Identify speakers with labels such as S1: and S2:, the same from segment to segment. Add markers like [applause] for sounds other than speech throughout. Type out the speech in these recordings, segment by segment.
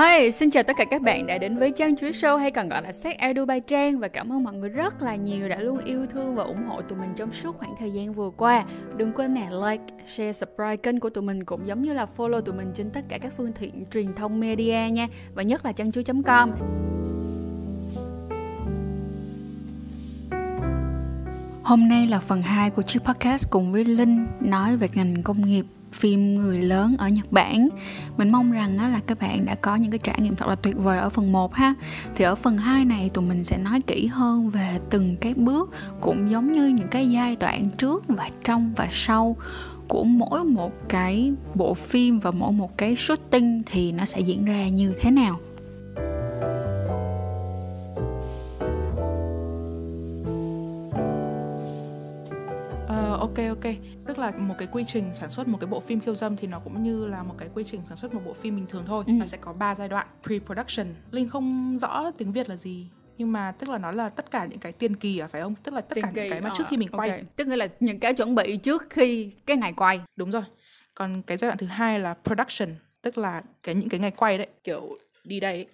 S1: Hi, xin chào tất cả các bạn đã đến với Trang Chuối Show hay còn gọi là Sex Edu Bay Trang và cảm ơn mọi người rất là nhiều đã luôn yêu thương và ủng hộ tụi mình trong suốt khoảng thời gian vừa qua. Đừng quên nè like, share, subscribe kênh của tụi mình cũng giống như là follow tụi mình trên tất cả các phương tiện truyền thông media nha và nhất là changchuối.com. Hôm nay là phần 2 của chiếc podcast cùng với Linh nói về ngành công nghiệp phim người lớn ở Nhật Bản. Mình mong rằng á, là các bạn đã có những cái trải nghiệm thật là tuyệt vời ở phần 1 ha. Thì ở phần 2 này tụi mình sẽ nói kỹ hơn về từng cái bước cũng giống như những cái giai đoạn trước và trong và sau của mỗi một cái bộ phim và mỗi một cái shooting thì nó sẽ diễn ra như thế nào.
S2: Ok tức là một cái quy trình sản xuất một cái bộ phim khiêu dâm thì nó cũng như là một cái quy trình sản xuất một bộ phim bình thường thôi. Ừ. nó sẽ có 3 giai đoạn. Pre-production. Linh không rõ tiếng việt là gì nhưng mà tức là nó là tất cả những cái tiền kỳ à phải không? Tức là tất tiền cả kỳ, những cái mà trước khi mình quay. Okay.
S1: tức là những cái chuẩn bị trước khi cái ngày quay.
S2: Đúng rồi. Còn cái giai đoạn thứ hai là production tức là cái những cái ngày quay đấy kiểu đi đây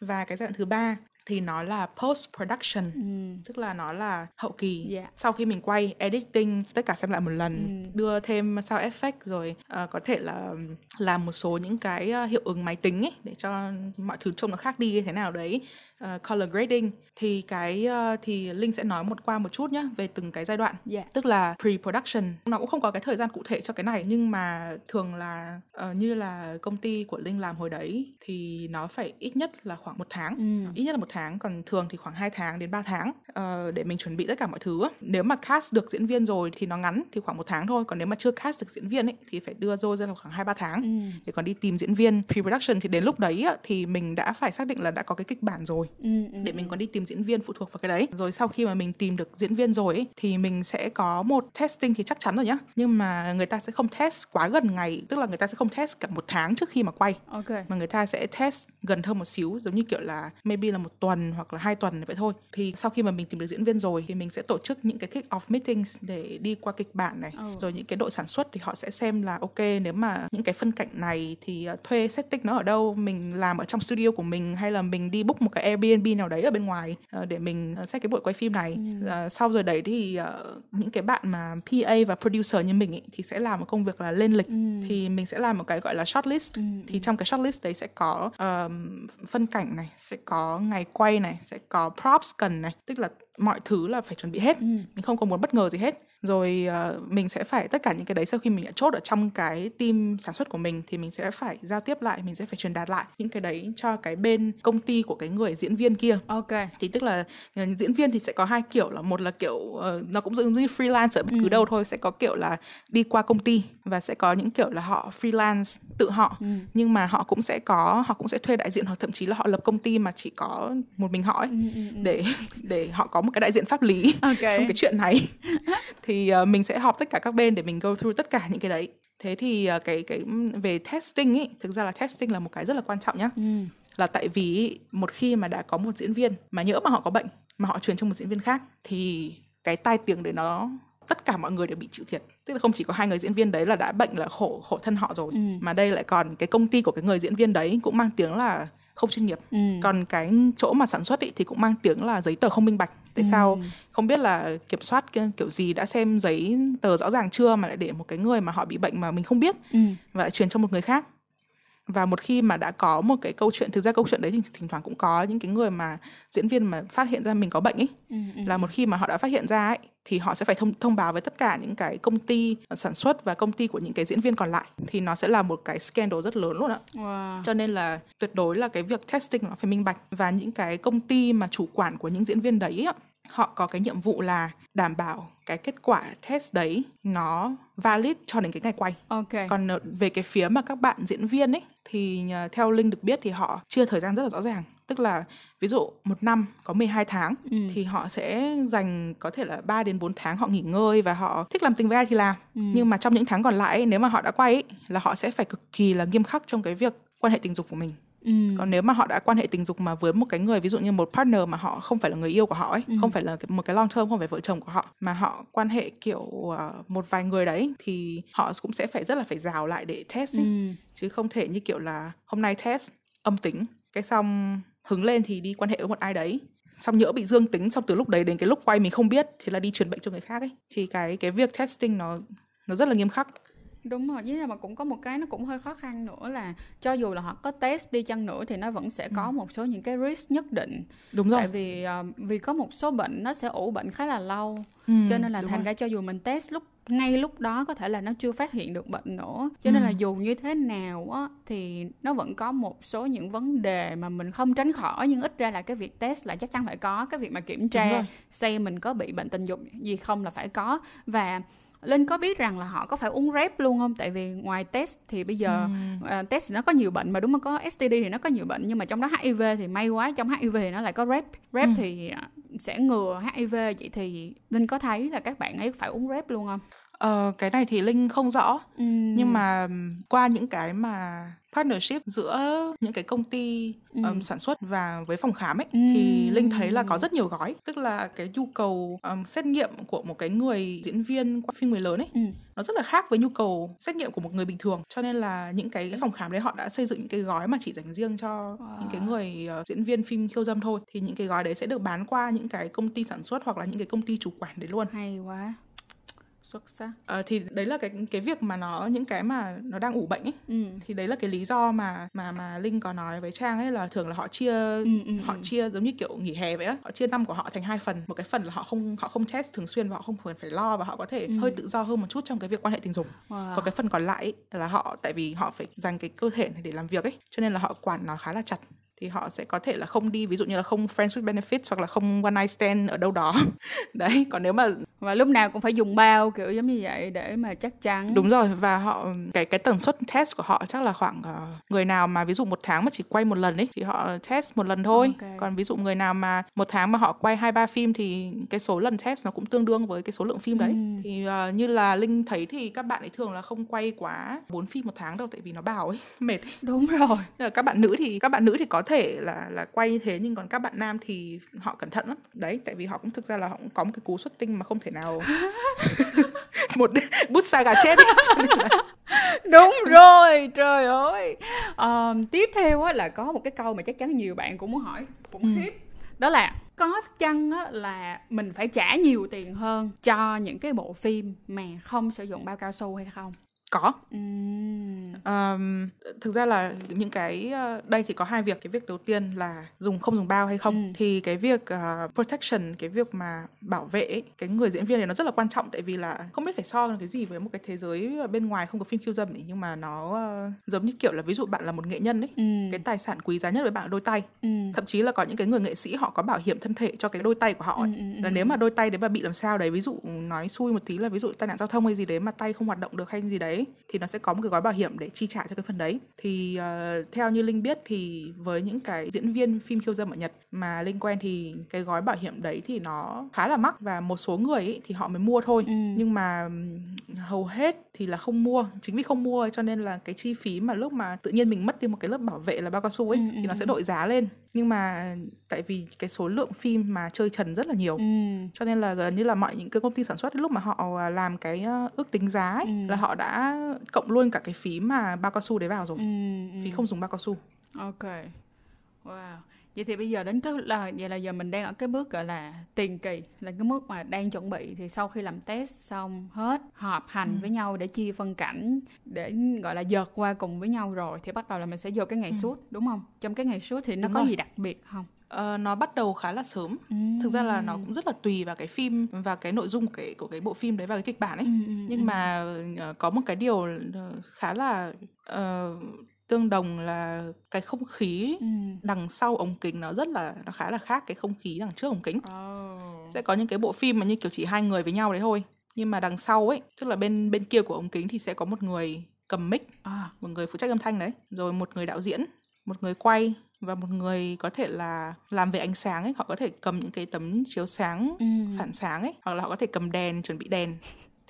S2: và cái giai đoạn thứ ba thì nó là post production ừ. tức là nó là hậu kỳ yeah. Dạ. sau khi mình quay editing tất cả xem lại một lần ừ. đưa thêm sound effect rồi uh, có thể là làm một số những cái uh, hiệu ứng máy tính ấy để cho mọi thứ trông nó khác đi như thế nào đấy uh, color grading thì cái uh, thì linh sẽ nói một qua một chút nhé về từng cái giai đoạn yeah. Dạ. tức là pre-production nó cũng không có cái thời gian cụ thể cho cái này nhưng mà thường là uh, như là công ty của linh làm hồi đấy thì nó phải ít nhất là khoảng một tháng ừ. ít nhất là một tháng còn thường thì khoảng 2 tháng đến 3 tháng uh, để mình chuẩn bị tất cả mọi thứ nếu mà cast được diễn viên rồi thì nó ngắn thì khoảng một tháng thôi còn nếu mà chưa cast được diễn viên ấy thì phải đưa rồi ra là khoảng hai ba tháng ừ. để còn đi tìm diễn viên pre-production thì đến lúc đấy thì mình đã phải xác định là đã có cái kịch bản rồi Ừ, ừ, để mình ừ. còn đi tìm diễn viên phụ thuộc vào cái đấy rồi sau khi mà mình tìm được diễn viên rồi ấy, thì mình sẽ có một testing thì chắc chắn rồi nhá nhưng mà người ta sẽ không test quá gần ngày tức là người ta sẽ không test cả một tháng trước khi mà quay okay. mà người ta sẽ test gần hơn một xíu giống như kiểu là maybe là một tuần hoặc là hai tuần vậy thôi thì sau khi mà mình tìm được diễn viên rồi thì mình sẽ tổ chức những cái kick off meetings để đi qua kịch bản này oh. rồi những cái đội sản xuất thì họ sẽ xem là ok nếu mà những cái phân cảnh này thì uh, thuê setting nó ở đâu mình làm ở trong studio của mình hay là mình đi book một cái Airbnb nào đấy ở bên ngoài uh, để mình xét cái buổi quay phim này ừ. sau rồi đấy thì những cái bạn mà PA và producer như mình ý, thì sẽ làm một công việc là lên lịch ừ. thì mình sẽ làm một cái gọi là shortlist ừ. thì trong cái shortlist đấy sẽ có uh, phân cảnh này sẽ có ngày quay này sẽ có props cần này tức là mọi thứ là phải chuẩn bị hết ừ. mình không có muốn bất ngờ gì hết rồi uh, mình sẽ phải tất cả những cái đấy sau khi mình đã chốt ở trong cái team sản xuất của mình thì mình sẽ phải giao tiếp lại mình sẽ phải truyền đạt lại những cái đấy cho cái bên công ty của cái người diễn viên kia
S1: ok
S2: thì tức là uh, diễn viên thì sẽ có hai kiểu là một là kiểu uh, nó cũng giống như freelance ở bất cứ ừ. đâu thôi sẽ có kiểu là đi qua công ty và sẽ có những kiểu là họ freelance tự họ ừ. nhưng mà họ cũng sẽ có họ cũng sẽ thuê đại diện hoặc thậm chí là họ lập công ty mà chỉ có một mình họ ấy ừ, ừ, ừ. để để họ có một cái đại diện pháp lý [laughs] okay. trong cái chuyện này [laughs] thì uh, mình sẽ họp tất cả các bên để mình go through tất cả những cái đấy thế thì uh, cái cái về testing ấy thực ra là testing là một cái rất là quan trọng nhá ừ. là tại vì một khi mà đã có một diễn viên mà nhỡ mà họ có bệnh mà họ truyền cho một diễn viên khác thì cái tai tiếng đấy nó tất cả mọi người đều bị chịu thiệt tức là không chỉ có hai người diễn viên đấy là đã bệnh là khổ khổ thân họ rồi ừ. mà đây lại còn cái công ty của cái người diễn viên đấy cũng mang tiếng là không chuyên nghiệp ừ. còn cái chỗ mà sản xuất ý, thì cũng mang tiếng là giấy tờ không minh bạch tại ừ. sao không biết là kiểm soát kiểu gì đã xem giấy tờ rõ ràng chưa mà lại để một cái người mà họ bị bệnh mà mình không biết ừ. và lại truyền cho một người khác và một khi mà đã có một cái câu chuyện thực ra câu chuyện đấy thì thỉnh thoảng cũng có những cái người mà diễn viên mà phát hiện ra mình có bệnh ấy ừ, ừ. là một khi mà họ đã phát hiện ra ấy thì họ sẽ phải thông thông báo với tất cả những cái công ty sản xuất và công ty của những cái diễn viên còn lại thì nó sẽ là một cái scandal rất lớn luôn ạ. Wow. Cho nên là tuyệt đối là cái việc testing nó phải minh bạch và những cái công ty mà chủ quản của những diễn viên đấy ạ họ có cái nhiệm vụ là đảm bảo cái kết quả test đấy nó valid cho đến cái ngày quay.
S1: Okay.
S2: Còn về cái phía mà các bạn diễn viên ấy thì ờ, theo Linh được biết thì họ chia thời gian rất là rõ ràng. Tức là ví dụ một năm có 12 tháng ừ. thì họ sẽ dành có thể là 3 đến 4 tháng họ nghỉ ngơi và họ thích làm tình với ai thì làm. Ừ. Nhưng mà trong những tháng còn lại nếu mà họ đã quay ấy, là họ sẽ phải cực kỳ là nghiêm khắc trong cái việc quan hệ tình dục của mình Ừ. còn nếu mà họ đã quan hệ tình dục mà với một cái người ví dụ như một partner mà họ không phải là người yêu của họ ấy ừ. không phải là một cái long term không phải vợ chồng của họ mà họ quan hệ kiểu uh, một vài người đấy thì họ cũng sẽ phải rất là phải rào lại để test ấy. Ừ. chứ không thể như kiểu là hôm nay test âm tính cái xong hứng lên thì đi quan hệ với một ai đấy xong nhỡ bị dương tính xong từ lúc đấy đến cái lúc quay mình không biết thì là đi truyền bệnh cho người khác ấy thì cái cái việc testing nó nó rất là nghiêm khắc
S1: đúng rồi nhưng mà cũng có một cái nó cũng hơi khó khăn nữa là cho dù là họ có test đi chăng nữa thì nó vẫn sẽ có ừ. một số những cái risk nhất định.
S2: Đúng rồi.
S1: Tại vì uh, vì có một số bệnh nó sẽ ủ bệnh khá là lâu. Ừ, cho nên là thành rồi. ra cho dù mình test lúc ngay lúc đó có thể là nó chưa phát hiện được bệnh nữa. Cho nên ừ. là dù như thế nào á thì nó vẫn có một số những vấn đề mà mình không tránh khỏi nhưng ít ra là cái việc test là chắc chắn phải có. Cái việc mà kiểm tra xem mình có bị bệnh tình dục gì không là phải có. Và Linh có biết rằng là họ có phải uống rep luôn không? Tại vì ngoài test thì bây giờ ừ. uh, test thì nó có nhiều bệnh mà đúng không? Có STD thì nó có nhiều bệnh nhưng mà trong đó HIV thì may quá trong HIV thì nó lại có rep. Rep ừ. thì à, sẽ ngừa HIV vậy thì Linh có thấy là các bạn ấy phải uống rep luôn không?
S2: Ờ, cái này thì Linh không rõ ừ. nhưng mà qua những cái mà partnership giữa những cái công ty ừ. um, sản xuất và với phòng khám ấy ừ. thì Linh thấy là có rất nhiều gói tức là cái nhu cầu um, xét nghiệm của một cái người diễn viên qua phim người lớn ấy ừ. nó rất là khác với nhu cầu xét nghiệm của một người bình thường cho nên là những cái, cái phòng khám đấy họ đã xây dựng những cái gói mà chỉ dành riêng cho wow. những cái người uh, diễn viên phim khiêu dâm thôi thì những cái gói đấy sẽ được bán qua những cái công ty sản xuất hoặc là những cái công ty chủ quản đấy luôn
S1: hay quá
S2: xuất sắc ờ, thì đấy là cái cái việc mà nó những cái mà nó đang ủ bệnh ấy ừ. thì đấy là cái lý do mà mà mà linh có nói với trang ấy là thường là họ chia ừ, ừ, họ ừ. chia giống như kiểu nghỉ hè vậy á họ chia năm của họ thành hai phần một cái phần là họ không họ không test thường xuyên và họ không cần phải lo và họ có thể ừ. hơi tự do hơn một chút trong cái việc quan hệ tình dục wow. còn cái phần còn lại ấy, là họ tại vì họ phải dành cái cơ thể này để làm việc ấy cho nên là họ quản nó khá là chặt thì họ sẽ có thể là không đi ví dụ như là không friends with benefits hoặc là không one night stand ở đâu đó. [laughs] Đấy còn nếu mà
S1: và lúc nào cũng phải dùng bao kiểu giống như vậy để mà chắc chắn.
S2: Đúng rồi và họ cái cái tần suất test của họ chắc là khoảng uh, người nào mà ví dụ một tháng mà chỉ quay một lần ấy thì họ test một lần thôi. Okay. còn ví dụ người nào mà một tháng mà họ quay hai ba phim thì cái số lần test nó cũng tương đương với cái số lượng phim đấy. Ừ. thì uh, như là linh thấy thì các bạn ấy thường là không quay quá bốn phim một tháng đâu tại vì nó bào ấy [laughs] mệt
S1: đúng rồi.
S2: Các bạn nữ thì các bạn nữ thì có thể là là quay như thế nhưng còn các bạn nam thì họ cẩn thận lắm. Đấy tại vì họ cũng thực ra là họ cũng có một cái cú xuất tinh mà không thể nào [laughs] một [laughs] bút sa gà chết ấy, là... [laughs]
S1: đúng rồi trời ơi. Um, tiếp theo á là có một cái câu mà chắc chắn nhiều bạn cũng muốn hỏi khủng ừ. khiếp. Đó là có chăng á là mình phải trả nhiều tiền hơn cho những cái bộ phim mà không sử dụng bao cao su hay không
S2: có uhm. um, thực ra là những cái ờ, đây thì có hai việc cái việc đầu tiên là dùng không dùng bao hay không ừ. thì cái việc uh, protection cái việc mà bảo vệ ấy, cái người diễn viên này nó rất là quan trọng tại vì là không biết phải so cái gì với một cái thế giới bên ngoài không có phim khiêu dâm ấy, nhưng mà nó uh, giống như kiểu là ví dụ bạn là một nghệ nhân ấy ừ. cái tài sản quý giá nhất với bạn là đôi tay ừ. thậm chí là có những cái người nghệ sĩ họ có bảo hiểm thân thể cho cái đôi tay của họ ấy. Ừ, là nếu mà đôi tay đấy mà bị làm sao đấy ví dụ nói xui một tí là ví dụ tai nạn giao thông hay gì đấy mà tay không hoạt động được hay gì đấy đấy thì nó sẽ có một cái gói bảo hiểm để chi trả cho cái phần đấy thì uh, theo như linh biết thì với những cái diễn viên phim khiêu dâm ở nhật mà linh quen thì cái gói bảo hiểm đấy thì nó khá là mắc và một số người ấy thì họ mới mua thôi ừ. nhưng mà hầu hết thì là không mua chính vì không mua cho nên là cái chi phí mà lúc mà tự nhiên mình mất đi một cái lớp bảo vệ là bao cao su ấy ừ, thì nó ừ, sẽ ừ. đội giá lên nhưng mà tại vì cái số lượng phim mà chơi trần rất là nhiều ừ. cho nên là gần như là mọi những cái công ty sản xuất lúc mà họ à, làm cái ờ, ước tính giá ấy, ừ. là họ đã cộng luôn cả cái phí mà bao cao su đấy vào rồi. Ừ, ừ. phí không dùng bao cao su.
S1: Ok. Wow vậy thì bây giờ đến cái là vậy là giờ mình đang ở cái bước gọi là tiền kỳ là cái mức mà đang chuẩn bị thì sau khi làm test xong hết họp hành ừ. với nhau để chia phân cảnh để gọi là dợt qua cùng với nhau rồi thì bắt đầu là mình sẽ vô cái ngày ừ. suốt đúng không trong cái ngày suốt thì nó đúng có rồi. gì đặc biệt không
S2: Uh, nó bắt đầu khá là sớm ừ. thực ra là nó cũng rất là tùy vào cái phim và cái nội dung của cái của cái bộ phim đấy và cái kịch bản ấy ừ, ừ, nhưng ừ. mà uh, có một cái điều khá là uh, tương đồng là cái không khí ừ. đằng sau ống kính nó rất là nó khá là khác cái không khí đằng trước ống kính oh. sẽ có những cái bộ phim mà như kiểu chỉ hai người với nhau đấy thôi nhưng mà đằng sau ấy tức là bên bên kia của ống kính thì sẽ có một người cầm mic à. một người phụ trách âm thanh đấy rồi một người đạo diễn một người quay và một người có thể là làm về ánh sáng ấy họ có thể cầm những cái tấm chiếu sáng ừ. phản sáng ấy hoặc là họ có thể cầm đèn chuẩn bị đèn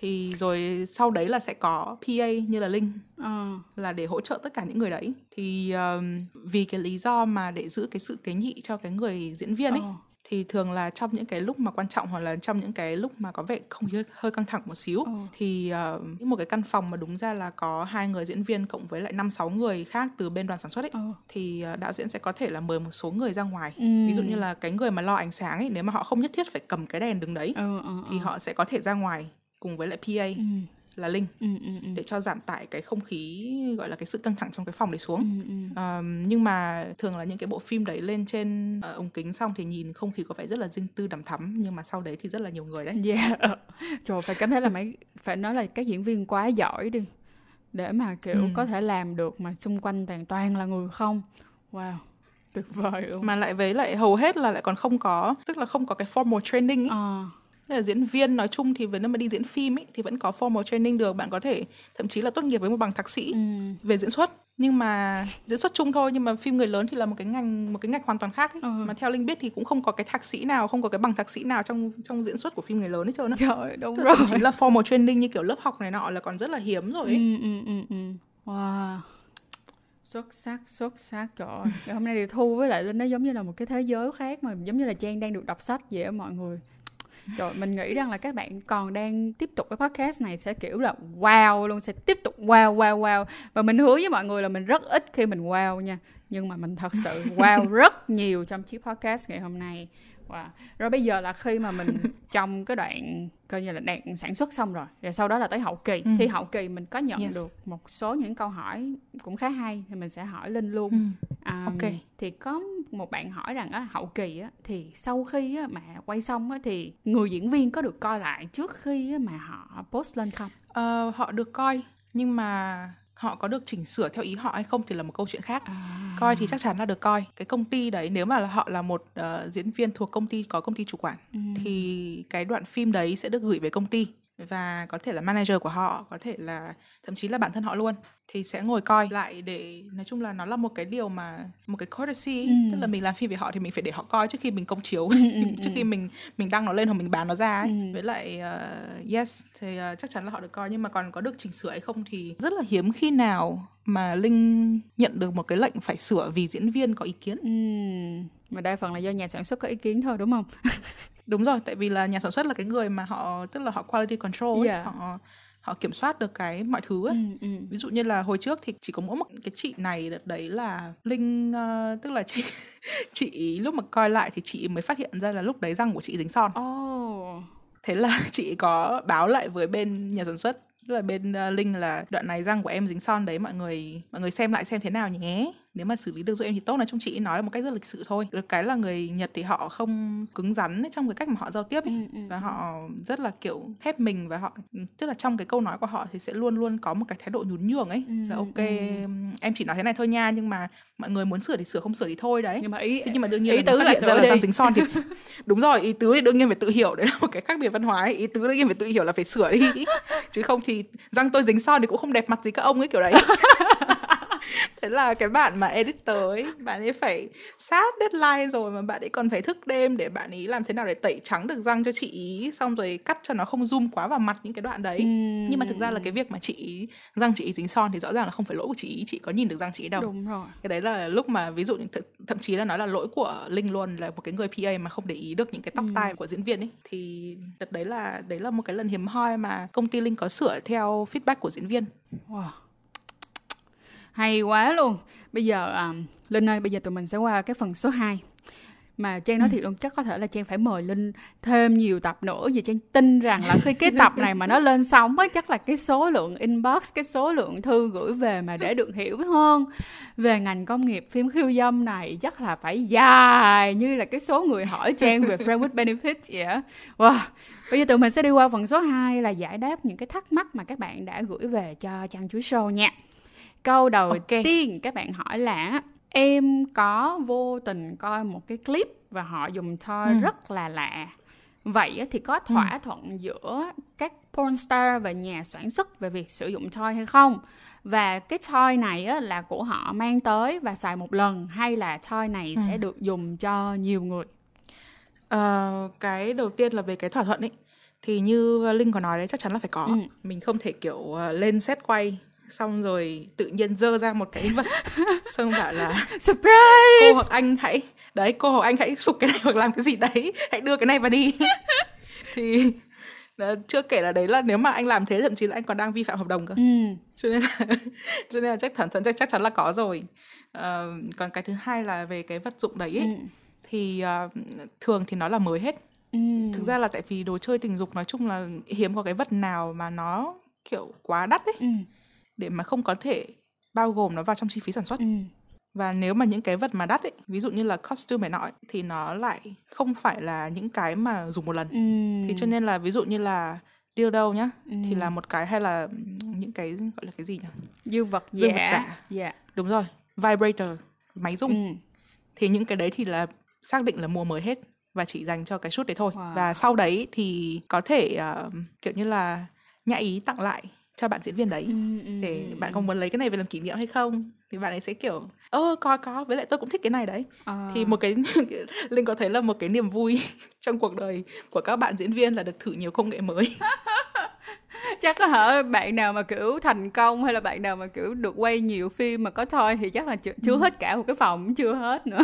S2: thì rồi sau đấy là sẽ có PA như là Linh à. là để hỗ trợ tất cả những người đấy thì um, vì cái lý do mà để giữ cái sự tế nhị cho cái người diễn viên ấy à thì thường là trong những cái lúc mà quan trọng hoặc là trong những cái lúc mà có vẻ không khí hơi căng thẳng một xíu
S1: Ờ.
S2: thì uh, một cái căn phòng mà đúng ra là có hai người diễn viên cộng với lại năm sáu người khác từ bên đoàn sản xuất ấy
S1: Ờ.
S2: thì uh, đạo diễn sẽ có thể là mời một số người ra ngoài
S1: Ừ.
S2: ví dụ như là cái người mà lo ánh sáng ấy nếu mà họ không nhất thiết phải cầm cái đèn đứng đấy
S1: ừ, ừ,
S2: thì họ sẽ có thể ra ngoài cùng với lại PA
S1: ừ,
S2: là Linh
S1: ừ, ừ, ừ,
S2: để cho giảm tải cái không khí gọi là cái sự căng thẳng trong cái phòng đấy xuống
S1: ừ, ừ.
S2: Ờm, nhưng mà thường là những cái bộ phim đấy lên trên ờ, ống kính xong thì nhìn không khí có vẻ rất là riêng tư đằm thắm nhưng mà sau đấy thì rất là nhiều người đấy
S1: Yeah. [laughs] Trời phải cảm thấy là mấy phải nói là các diễn viên quá giỏi đi để mà kiểu
S2: Ừ.
S1: có thể làm được mà xung quanh toàn toàn là người không. Wow. Tuyệt vời luôn.
S2: mà lại với lại hầu hết là lại còn không có tức là không có cái formal training ấy.
S1: Ờ.
S2: Là diễn viên nói chung thì nếu mà đi diễn phim ấy thì vẫn có formal training được bạn có thể thậm chí là tốt nghiệp với một bằng thạc sĩ
S1: Ừ.
S2: về diễn xuất nhưng mà diễn xuất chung thôi nhưng mà phim người lớn thì là một cái ngành một cái ngành hoàn toàn khác ấy.
S1: Ừ.
S2: mà theo linh biết thì cũng không có cái thạc sĩ nào không có cái bằng thạc sĩ nào trong trong diễn xuất của phim người lớn hết trơn á
S1: Trời đúng
S2: Tức
S1: rồi.
S2: thậm chí là formal training như kiểu lớp học này nọ là còn rất là hiếm rồi ấy.
S1: Ừ, ừ, ừ, ừ. Wow. Xuất sắc, xuất sắc trời ơi. Hôm nay điều thu với lại Linh nó giống như là một cái thế giới khác mà giống như là Trang đang được đọc sách vậy á mọi người rồi mình nghĩ rằng là các bạn còn đang tiếp tục cái podcast này sẽ kiểu là wow luôn, sẽ tiếp tục wow wow wow. Và mình hứa với mọi người là mình rất ít khi mình wow nha. Nhưng mà mình thật sự wow [laughs] rất nhiều trong chiếc podcast ngày hôm nay. Wow. Rồi bây giờ là khi mà mình [laughs] trong cái đoạn coi như là đoạn sản xuất xong rồi, rồi sau đó là tới hậu kỳ.
S2: Ừ.
S1: Thì hậu kỳ mình có nhận
S2: Yes.
S1: được một số những câu hỏi cũng khá hay thì mình sẽ hỏi Linh luôn.
S2: Ừ.
S1: À,
S2: Ok.
S1: Thì có một bạn hỏi rằng á, hậu kỳ á, thì sau khi á, mà quay xong á, thì người diễn viên có được coi lại trước khi á, mà họ post lên không?
S2: Ờ, họ được coi nhưng mà họ có được chỉnh sửa theo ý họ hay không thì là một câu chuyện khác
S1: À.
S2: coi thì chắc chắn là được coi cái công ty đấy nếu mà là họ là một ờ, diễn viên thuộc công ty có công ty chủ quản
S1: Ừ.
S2: thì cái đoạn phim đấy sẽ được gửi về công ty và có thể là manager của họ có thể là thậm chí là bản thân họ luôn thì sẽ ngồi coi lại để nói chung là nó là một cái điều mà một cái courtesy.
S1: Ừ.
S2: tức là mình làm phim về họ thì mình phải để họ coi trước khi mình công chiếu [laughs]
S1: ừ,
S2: trước khi mình mình đăng nó lên hoặc mình bán nó ra ấy.
S1: Ừ.
S2: với lại ờ, yes thì ờ, chắc chắn là họ được coi nhưng mà còn có được chỉnh sửa hay không thì rất là hiếm khi nào mà linh nhận được một cái lệnh phải sửa vì diễn viên có ý kiến
S1: Ừm, Mà đa phần là do nhà sản xuất có ý kiến thôi đúng không? [laughs]
S2: đúng rồi tại vì là nhà sản xuất là cái người mà họ tức là họ quality control ấy,
S1: Yeah.
S2: họ họ kiểm soát được cái mọi thứ ấy.
S1: Ừ, ừ.
S2: ví dụ như là hồi trước thì chỉ có mỗi một cái chị này đợt đấy là linh ờ, tức là [laughs] chị chị lúc mà coi lại thì chị mới phát hiện ra là lúc đấy răng của chị dính son
S1: Oh.
S2: thế là [laughs] chị có báo lại với bên nhà sản xuất tức là bên uh, linh là đoạn này răng của em dính son đấy mọi người mọi người xem lại xem thế nào nhé nếu mà xử lý được giúp em thì tốt. Nói chung chị nói là một cách rất lịch sự thôi. Được cái là người nhật thì họ không cứng rắn ấy, trong cái cách mà họ giao tiếp ấy.
S1: Ừ, ừ,
S2: và họ rất là kiểu khép mình và họ tức là trong cái câu nói của họ thì sẽ luôn luôn có một cái thái độ nhún nhường ấy.
S1: Ừ,
S2: là ok
S1: ừ.
S2: em chỉ nói thế này thôi nha nhưng mà mọi người muốn sửa thì sửa không sửa thì thôi đấy.
S1: Nhưng mà ý
S2: Thế nhưng mà đương nhiên
S1: ý
S2: là
S1: tứ
S2: phát
S1: là
S2: hiện ra là răng dính son thì [laughs] đúng rồi ý tứ thì đương nhiên phải tự hiểu đấy là một cái khác biệt văn hóa ấy. ý tứ đương nhiên phải tự hiểu là phải sửa đi. [laughs] Chứ không thì răng tôi dính son thì cũng không đẹp mặt gì các ông ấy kiểu đấy [laughs] thế là cái bạn mà editor ấy bạn ấy phải sát deadline rồi mà bạn ấy còn phải thức đêm để bạn ấy làm thế nào để tẩy trắng được răng cho chị ý xong rồi cắt cho nó không zoom quá vào mặt những cái đoạn đấy
S1: Ừm.
S2: nhưng mà thực ra là cái việc mà chị ý, răng chị ý dính son thì rõ ràng là không phải lỗi của chị ý chị có nhìn được răng chị ý đâu
S1: Đúng rồi.
S2: cái đấy là lúc mà ví dụ th- thậm chí là nói là lỗi của linh luôn là một cái người PA mà không để ý được những cái tóc tai của diễn viên ấy thì đợt đấy là đấy là một cái lần hiếm hoi mà công ty linh có sửa theo feedback của diễn viên
S1: Wow. Hay quá luôn. Bây giờ à, Linh ơi, bây giờ tụi mình sẽ qua cái phần số 2. Mà Trang nói thiệt luôn, chắc có thể là Trang phải mời Linh thêm nhiều tập nữa vì Trang tin rằng là khi cái tập này mà nó lên sóng ấy, chắc là cái số lượng inbox, cái số lượng thư gửi về mà để được hiểu hơn về ngành công nghiệp phim khiêu dâm này chắc là phải dài như là cái số người hỏi Trang về Friend with Benefits vậy á. Wow. Bây giờ tụi mình sẽ đi qua phần số 2 là giải đáp những cái thắc mắc mà các bạn đã gửi về cho Trang Chuối Show nha. Câu đầu
S2: Ok.
S1: tiên các bạn hỏi là em có vô tình coi một cái clip và họ dùng toy
S2: Ừ.
S1: rất là lạ. Vậy thì có thỏa thuận giữa các porn star và nhà sản xuất về việc sử dụng toy hay không? Và cái toy này á, là của họ mang tới và xài một lần hay là toy này
S2: Ừ.
S1: sẽ được dùng cho nhiều người?
S2: Ờ, cái đầu tiên là về cái thỏa thuận ấy thì như linh có nói đấy chắc chắn là phải có
S1: Ừ.
S2: mình không thể kiểu ờ, lên set quay xong rồi tự nhiên dơ ra một cái vật [laughs] xong bảo là
S1: surprise
S2: cô hoặc anh hãy đấy cô hoặc anh hãy sụp cái này hoặc làm cái gì đấy hãy đưa cái này vào đi [laughs] thì đó, chưa kể là đấy là nếu mà anh làm thế thậm chí là anh còn đang vi phạm hợp đồng cơ
S1: ừ.
S2: cho nên là [laughs] cho nên là chắc chắn chắc, chắc chắn là có rồi uh, còn cái thứ hai là về cái vật dụng đấy ấy, ừ. thì uh, thường thì nó là mới hết ừ. thực ra là tại vì đồ chơi tình dục nói chung là hiếm có cái vật nào mà nó kiểu quá đắt ấy ừ. Để mà không có thể bao gồm nó vào trong chi phí sản xuất ừ và nếu mà những cái vật mà đắt ấy ví dụ như là costume này nọ thì nó lại không phải là những cái mà dùng một lần ừ. thì cho nên là ví dụ như là đâu nhá ừ. thì là một cái hay là những cái gọi là cái gì nhỉ
S1: dư vật giả,
S2: dư vật giả. Yeah. đúng rồi vibrator máy rung ừ. thì những cái đấy thì là xác định là mua mới hết và chỉ dành cho cái shoot đấy thôi wow. và sau đấy thì có thể uh, kiểu như là nhã ý tặng lại cho bạn diễn viên đấy. Ừ, ừ, để ừ, bạn có muốn lấy cái này về làm kỷ niệm hay không? Thì bạn ấy sẽ kiểu ơ có có với lại tôi cũng thích cái này đấy. À. thì một cái [laughs] linh có thấy là một cái niềm vui [laughs] trong cuộc đời của các bạn diễn viên là được thử nhiều công nghệ mới. [laughs]
S1: Chắc có hả? Bạn nào mà kiểu thành công hay là bạn nào mà kiểu được quay nhiều phim mà có thôi thì chắc là chưa, chưa ừ. hết cả một cái phòng chưa hết nữa.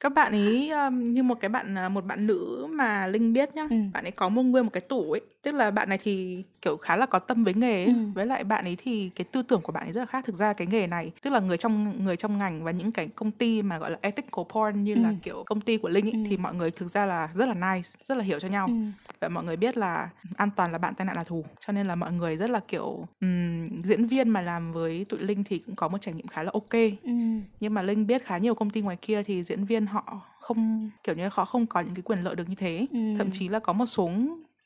S2: Các bạn ấy um, như một cái bạn à, một bạn nữ mà linh biết nhá ừ. bạn ấy có mua nguyên một cái tủ ấy tức là bạn này thì kiểu khá là có tâm với nghề ấy. Ừ. với lại bạn ấy thì cái tư tưởng của bạn ấy rất là khác thực ra cái nghề này tức là người trong người trong ngành và những cái công ty mà gọi là ethical porn như ừ. là kiểu công ty của linh ấy, ừ. thì mọi người thực ra là rất là nice rất là hiểu cho nhau ừ. và mọi người biết là an toàn là bạn tai nạn là thù cho nên là mọi người rất là kiểu um, diễn viên mà làm với tụi linh thì cũng có một trải nghiệm khá là ok ừ. nhưng mà linh biết khá nhiều công ty ngoài kia thì diễn viên họ không kiểu như họ không có những cái quyền lợi được như thế ừ. thậm chí là có một số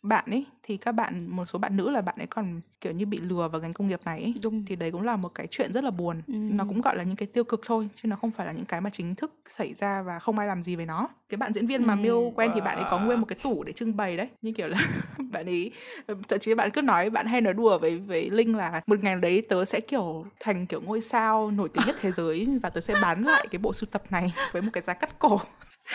S2: bạn ấy thì các bạn một số bạn nữ là bạn ấy còn kiểu như bị lừa vào ngành công nghiệp này ấy. Đúng. thì đấy cũng là một cái chuyện rất là buồn ừ. nó cũng gọi là những cái tiêu cực thôi chứ nó không phải là những cái mà chính thức xảy ra và không ai làm gì về nó cái bạn diễn viên mà ừ. miêu quen thì bạn ấy có nguyên một cái tủ để trưng bày đấy như kiểu là [laughs] bạn ấy thậm chí bạn cứ nói bạn hay nói đùa với với linh là một ngày đấy tớ sẽ kiểu thành kiểu ngôi sao nổi tiếng nhất thế giới và tớ sẽ bán lại cái bộ sưu tập này với một cái giá cắt cổ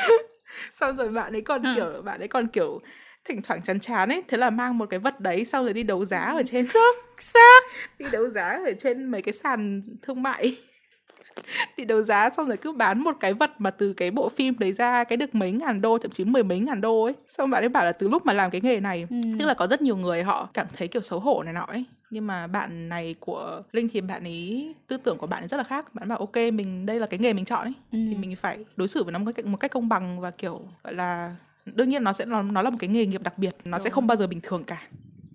S2: [laughs] xong rồi bạn ấy còn ừ. kiểu bạn ấy còn kiểu thỉnh thoảng chán chán ấy thế là mang một cái vật đấy sau rồi đi đấu giá ở trên
S1: sắc [laughs]
S2: đi đấu giá ở trên mấy cái sàn thương mại. [laughs] Đi đấu giá xong rồi cứ bán một cái vật mà từ cái bộ phim đấy ra cái được mấy ngàn đô thậm chí mười mấy ngàn đô ấy. Xong bạn ấy bảo là từ lúc mà làm cái nghề này ừ. tức là có rất nhiều người họ cảm thấy kiểu xấu hổ này nọ ấy. Nhưng mà bạn này của linh thì bạn ấy tư tưởng của bạn ấy rất là khác. Bạn bảo ok mình đây là cái nghề mình chọn ấy. Ừ. thì mình phải đối xử với nó một cách một cách công bằng và kiểu gọi là đương nhiên nó sẽ nó, nó là một cái nghề nghiệp đặc biệt nó Đúng. sẽ không bao giờ bình thường cả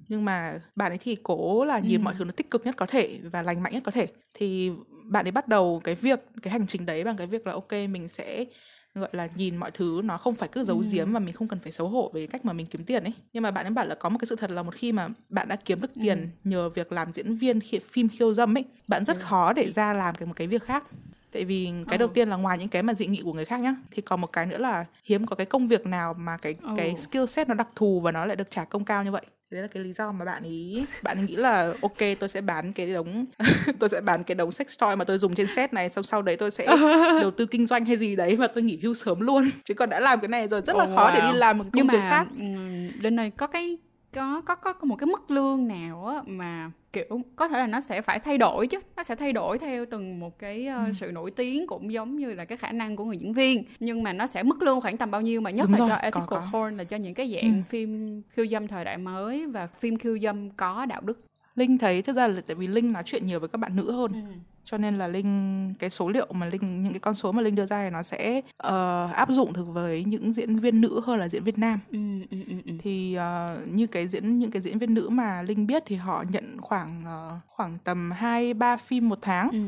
S2: nhưng mà bạn ấy thì cố là nhìn ừ. mọi thứ nó tích cực nhất có thể và lành mạnh nhất có thể thì bạn ấy bắt đầu cái việc cái hành trình đấy bằng cái việc là ok mình sẽ gọi là nhìn mọi thứ nó không phải cứ giấu ừ. giếm và mình không cần phải xấu hổ về cách mà mình kiếm tiền ấy nhưng mà bạn ấy bảo là có một cái sự thật là một khi mà bạn đã kiếm được tiền ừ. nhờ việc làm diễn viên khi phim khiêu dâm ấy bạn rất ừ. khó để ra làm cái một cái việc khác tại vì cái đầu tiên là ngoài những cái mà dị nghị của người khác nhá thì còn một cái nữa là hiếm có cái công việc nào mà cái oh. cái skill set nó đặc thù và nó lại được trả công cao như vậy đấy là cái lý do mà bạn ấy bạn ấy nghĩ là ok tôi sẽ bán cái đống [laughs] tôi sẽ bán cái đống sex toy mà tôi dùng trên set này xong sau đấy tôi sẽ [laughs] đầu tư kinh doanh hay gì đấy và tôi nghỉ hưu sớm luôn chứ còn đã làm cái này rồi rất là oh, khó wow. để đi làm một công Nhưng việc mà, khác
S1: lên này có cái có có có một cái mức lương nào á mà kiểu có thể là nó sẽ phải thay đổi chứ nó sẽ thay đổi theo từng một cái uh, ừ. sự nổi tiếng cũng giống như là cái khả năng của người diễn viên nhưng mà nó sẽ mức lương khoảng tầm bao nhiêu mà nhất Đúng là rồi, cho ethical có, có. porn là cho những cái dạng ừ. phim khiêu dâm thời đại mới và phim khiêu dâm có đạo đức
S2: linh thấy thực ra là tại vì linh nói chuyện nhiều với các bạn nữ hơn ừ cho nên là linh cái số liệu mà linh những cái con số mà linh đưa ra thì nó sẽ uh, áp dụng được với những diễn viên nữ hơn là diễn viên nam ừ, ừ, ừ, ừ. Thì uh, như cái diễn những cái diễn viên nữ mà linh biết thì họ nhận khoảng uh, khoảng tầm hai ba phim một tháng ừ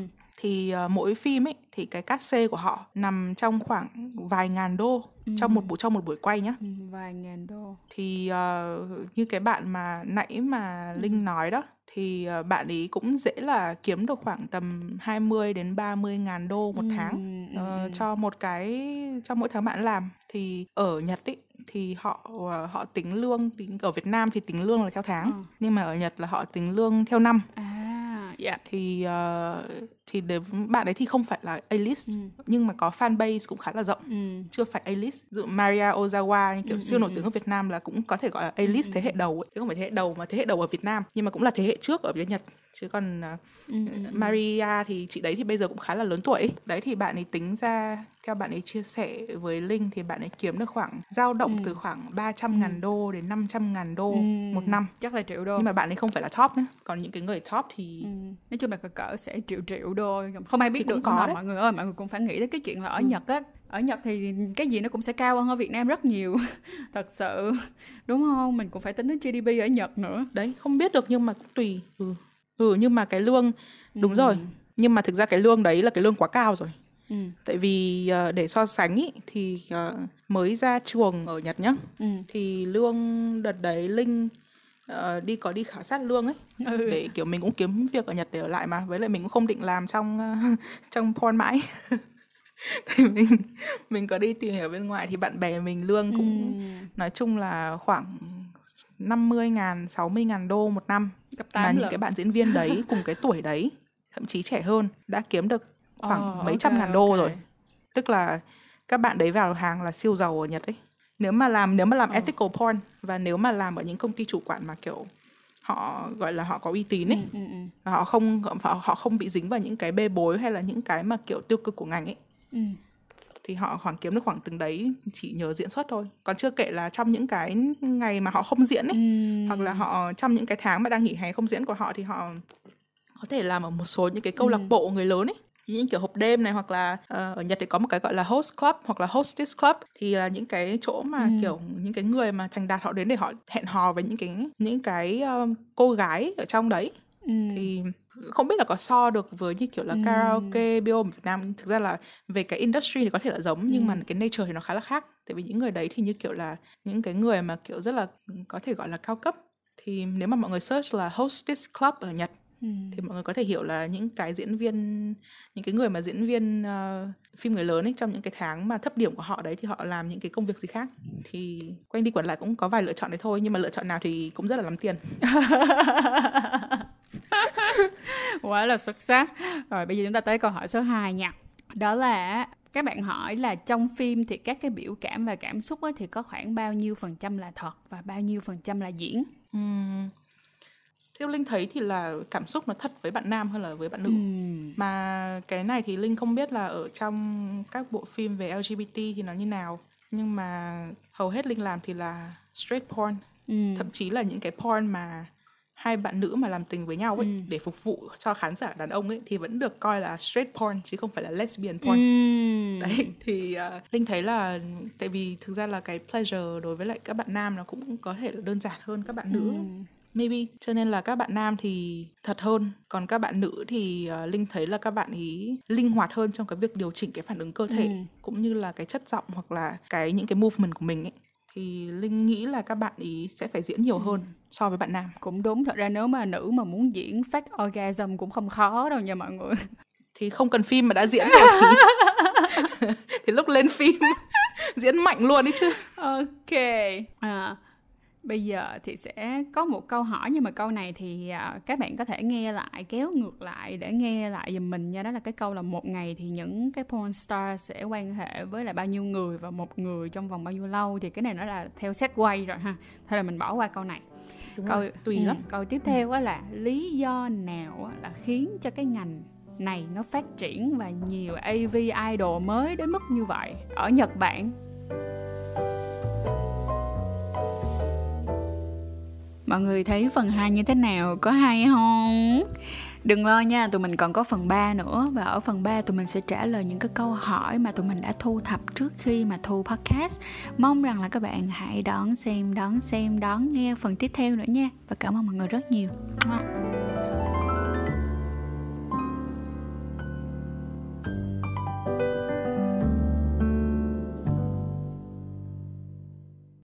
S2: thì uh, mỗi phim ấy thì cái cát xê của họ nằm trong khoảng vài ngàn đô ừ. trong một buổi trong một buổi quay nhá
S1: ừ, vài ngàn đô
S2: thì uh, như cái bạn mà nãy mà ừ. linh nói đó thì uh, bạn ấy cũng dễ là kiếm được khoảng tầm 20 đến 30 ngàn đô một ừ, tháng uh, ừ. cho một cái cho mỗi tháng bạn làm thì ở Nhật ấy thì họ uh, họ tính lương ở Việt Nam thì tính lương là theo tháng ừ. nhưng mà ở Nhật là họ tính lương theo năm
S1: à Dạ.
S2: thì uh, thì để bạn ấy thì không phải là A-list nhưng mà có fan base cũng khá là rộng
S1: Ừ.
S2: chưa phải A-list dụ Maria Ozawa kiểu
S1: Ừ,
S2: siêu
S1: ừ,
S2: nổi tiếng ở Việt Nam là cũng có thể gọi là A-list thế hệ đầu ấy. Chứ không phải thế hệ đầu mà thế hệ đầu ở Việt Nam nhưng mà cũng là thế hệ trước ở bên Nhật chứ còn uh,
S1: Ừ, ừ,
S2: Maria thì chị đấy thì bây giờ cũng khá là lớn tuổi ấy. đấy thì bạn ấy tính ra theo bạn ấy chia sẻ với Linh thì bạn ấy kiếm được khoảng dao động từ khoảng 300 ngàn đô đến 500 ngàn đô
S1: Ừ.
S2: một năm
S1: chắc là triệu đô
S2: nhưng mà bạn ấy không phải là top nữa còn những cái người top thì
S1: Ừ. nói chung là cỡ cỡ sẽ triệu triệu đô. Không ai biết
S2: Thì cũng
S1: được
S2: có
S1: mà mọi người ơi mọi người cũng phải nghĩ tới cái chuyện là ở
S2: Ừ.
S1: Nhật á. Ở Nhật thì cái gì nó cũng sẽ cao hơn ở Việt Nam rất nhiều. [laughs] Thật sự. Đúng không? Mình cũng phải tính đến GDP ở Nhật nữa.
S2: Đấy không biết được nhưng mà cũng tùy. Ừ. Ừ nhưng mà cái lương đúng
S1: Ừ.
S2: rồi. Nhưng mà thực ra cái lương đấy là cái lương quá cao rồi.
S1: Ừ.
S2: tại vì ờ, để so sánh ý, thì ờ, mới ra trường ở Nhật nhá.
S1: Ừ.
S2: thì lương đợt đấy Linh ờ, đi có đi khảo sát lương ấy [laughs]
S1: Ừ.
S2: để kiểu mình cũng kiếm việc ở Nhật để ở lại mà với lại mình cũng không định làm trong ờ, [laughs] trong porn mãi [laughs] thì mình mình có đi tìm hiểu bên ngoài thì bạn bè mình lương cũng
S1: Ừ.
S2: nói chung là khoảng 50 ngàn, 60 ngàn đô một năm mà
S1: 8
S2: những
S1: lần.
S2: cái bạn diễn viên đấy cùng cái tuổi đấy thậm chí trẻ hơn đã kiếm được khoảng
S1: Ờ,
S2: mấy
S1: ok,
S2: trăm ngàn đô
S1: ok.
S2: rồi tức là các bạn đấy vào hàng là siêu giàu ở Nhật ấy nếu mà làm nếu mà làm
S1: Ờ.
S2: ethical porn và nếu mà làm ở những công ty chủ quản mà kiểu họ gọi là họ có uy tín ấy
S1: Ừ, ừ, ừ.
S2: và họ không họ, họ không bị dính vào những cái bê bối hay là những cái mà kiểu tiêu cực của ngành ấy
S1: Ừ.
S2: thì họ khoảng kiếm được khoảng từng đấy chỉ nhờ diễn xuất thôi còn chưa kể là trong những cái ngày mà họ không diễn ấy
S1: Ừ.
S2: hoặc là họ trong những cái tháng mà đang nghỉ hè không diễn của họ thì họ có thể làm ở một số những cái câu lạc bộ người lớn ấy những kiểu hộp đêm này hoặc là ờ, ở Nhật thì có một cái gọi là host club hoặc là hostess club. Thì là những cái chỗ mà kiểu những cái người mà thành đạt họ đến để họ hẹn hò với những cái những cái ờ, cô gái ở trong đấy.
S1: Ừ.
S2: thì không biết là có so được với như kiểu là karaoke bio Việt Nam thực ra là về cái industry thì có thể là giống nhưng mà cái nature thì nó khá là khác. Tại vì những người đấy thì như kiểu là những cái người mà kiểu rất là có thể gọi là cao cấp. Thì nếu mà mọi người search là hostess club ở Nhật
S1: Ừ.
S2: thì mọi người có thể hiểu là những cái diễn viên những cái người mà diễn viên ờ, phim người lớn ấy trong những cái tháng mà thấp điểm của họ đấy thì họ làm những cái công việc gì khác. Thì quanh đi quẩn lại cũng có vài lựa chọn đấy thôi nhưng mà lựa chọn nào thì cũng rất là lắm tiền. [laughs]
S1: Quá là xuất sắc. Rồi bây giờ chúng ta tới câu hỏi số 2 nha. Đó là các bạn hỏi là trong phim thì các cái biểu cảm và cảm xúc ấy thì có khoảng bao nhiêu phần trăm là thật và bao nhiêu phần trăm là diễn
S2: theo Linh thấy thì là cảm xúc nó thật với bạn nam hơn là với bạn nữ.
S1: Ừm.
S2: mà cái này thì Linh không biết là ở trong các bộ phim về LGBT thì nó như nào. Nhưng mà hầu hết Linh làm thì là straight porn.
S1: Ừm.
S2: thậm chí là những cái porn mà hai bạn nữ mà làm tình với nhau ấy để phục vụ cho khán giả đàn ông ấy thì vẫn được coi là straight porn chứ không phải là lesbian porn.
S1: Ừm.
S2: đấy thì uh, linh thấy là tại vì thực ra là cái pleasure đối với lại các bạn nam nó cũng có thể là đơn giản hơn các bạn nữ maybe. Cho nên là các bạn nam thì thật hơn. Còn các bạn nữ thì uh, linh thấy là các bạn ý linh hoạt hơn trong cái việc điều chỉnh cái phản ứng cơ thể cũng như là cái chất giọng hoặc là cái những cái movement của mình ấy. Thì linh nghĩ là các bạn ý sẽ phải diễn nhiều hơn so với bạn nam.
S1: Cũng đúng. Thật ra nếu mà nữ mà muốn diễn fake orgasm cũng không khó đâu nha mọi người. [laughs]
S2: Thì không cần phim mà đã diễn rồi thì, [laughs] thì lúc lên phim [laughs] diễn mạnh luôn đấy chứ.
S1: Ok. À, bây giờ thì sẽ có một câu hỏi nhưng mà câu này thì à, các bạn có thể nghe lại kéo ngược lại để nghe lại giùm mình nha. Đó là cái câu là một ngày thì những cái porn star sẽ quan hệ với lại bao nhiêu người và một người trong vòng bao nhiêu lâu? Thì cái này nó là theo set quay rồi ha. Thôi là mình bỏ qua câu này.
S2: Đúng
S1: câu
S2: rồi, tùy
S1: ừ,
S2: lắm.
S1: câu tiếp theo á là lý do nào là khiến cho cái ngành này nó phát triển và nhiều AV idol mới đến mức như vậy? Ở Nhật Bản Mọi người thấy phần 2 như thế nào? Có hay không? Đừng lo nha, tụi mình còn có phần 3 nữa. Và ở phần 3 tụi mình sẽ trả lời những cái câu hỏi mà tụi mình đã thu thập trước khi mà thu podcast. Mong rằng là các bạn hãy đón xem, đón xem, đón nghe phần tiếp theo nữa nha. Và cảm ơn mọi người rất nhiều.